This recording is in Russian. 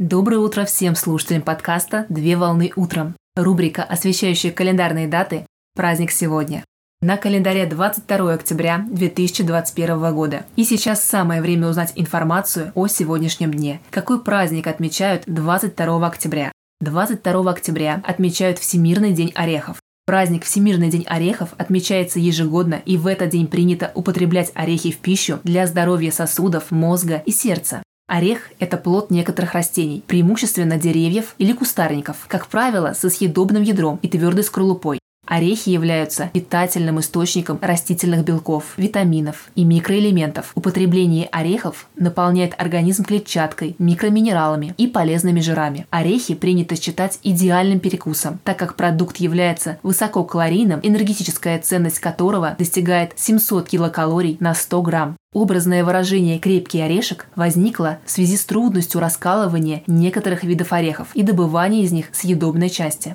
Доброе утро всем слушателям подкаста «Две волны утром». Рубрика, освещающая календарные даты «Праздник сегодня». На календаре 22 октября 2021 года. И сейчас самое время узнать информацию о сегодняшнем дне. Какой праздник отмечают 22 октября? 22 октября отмечают Всемирный день орехов. Праздник Всемирный день орехов отмечается ежегодно, и в этот день принято употреблять орехи в пищу для здоровья сосудов, мозга и сердца. Орех – это плод некоторых растений, преимущественно деревьев или кустарников, как правило, со съедобным ядром и твердой скорлупой. Орехи являются питательным источником растительных белков, витаминов и микроэлементов. Употребление орехов наполняет организм клетчаткой, микроминералами и полезными жирами. Орехи принято считать идеальным перекусом, так как продукт является высококалорийным, энергетическая ценность которого достигает 700 килокалорий на 100 грамм. Образное выражение «крепкий орешек» возникло в связи с трудностью раскалывания некоторых видов орехов и добывания из них съедобной части.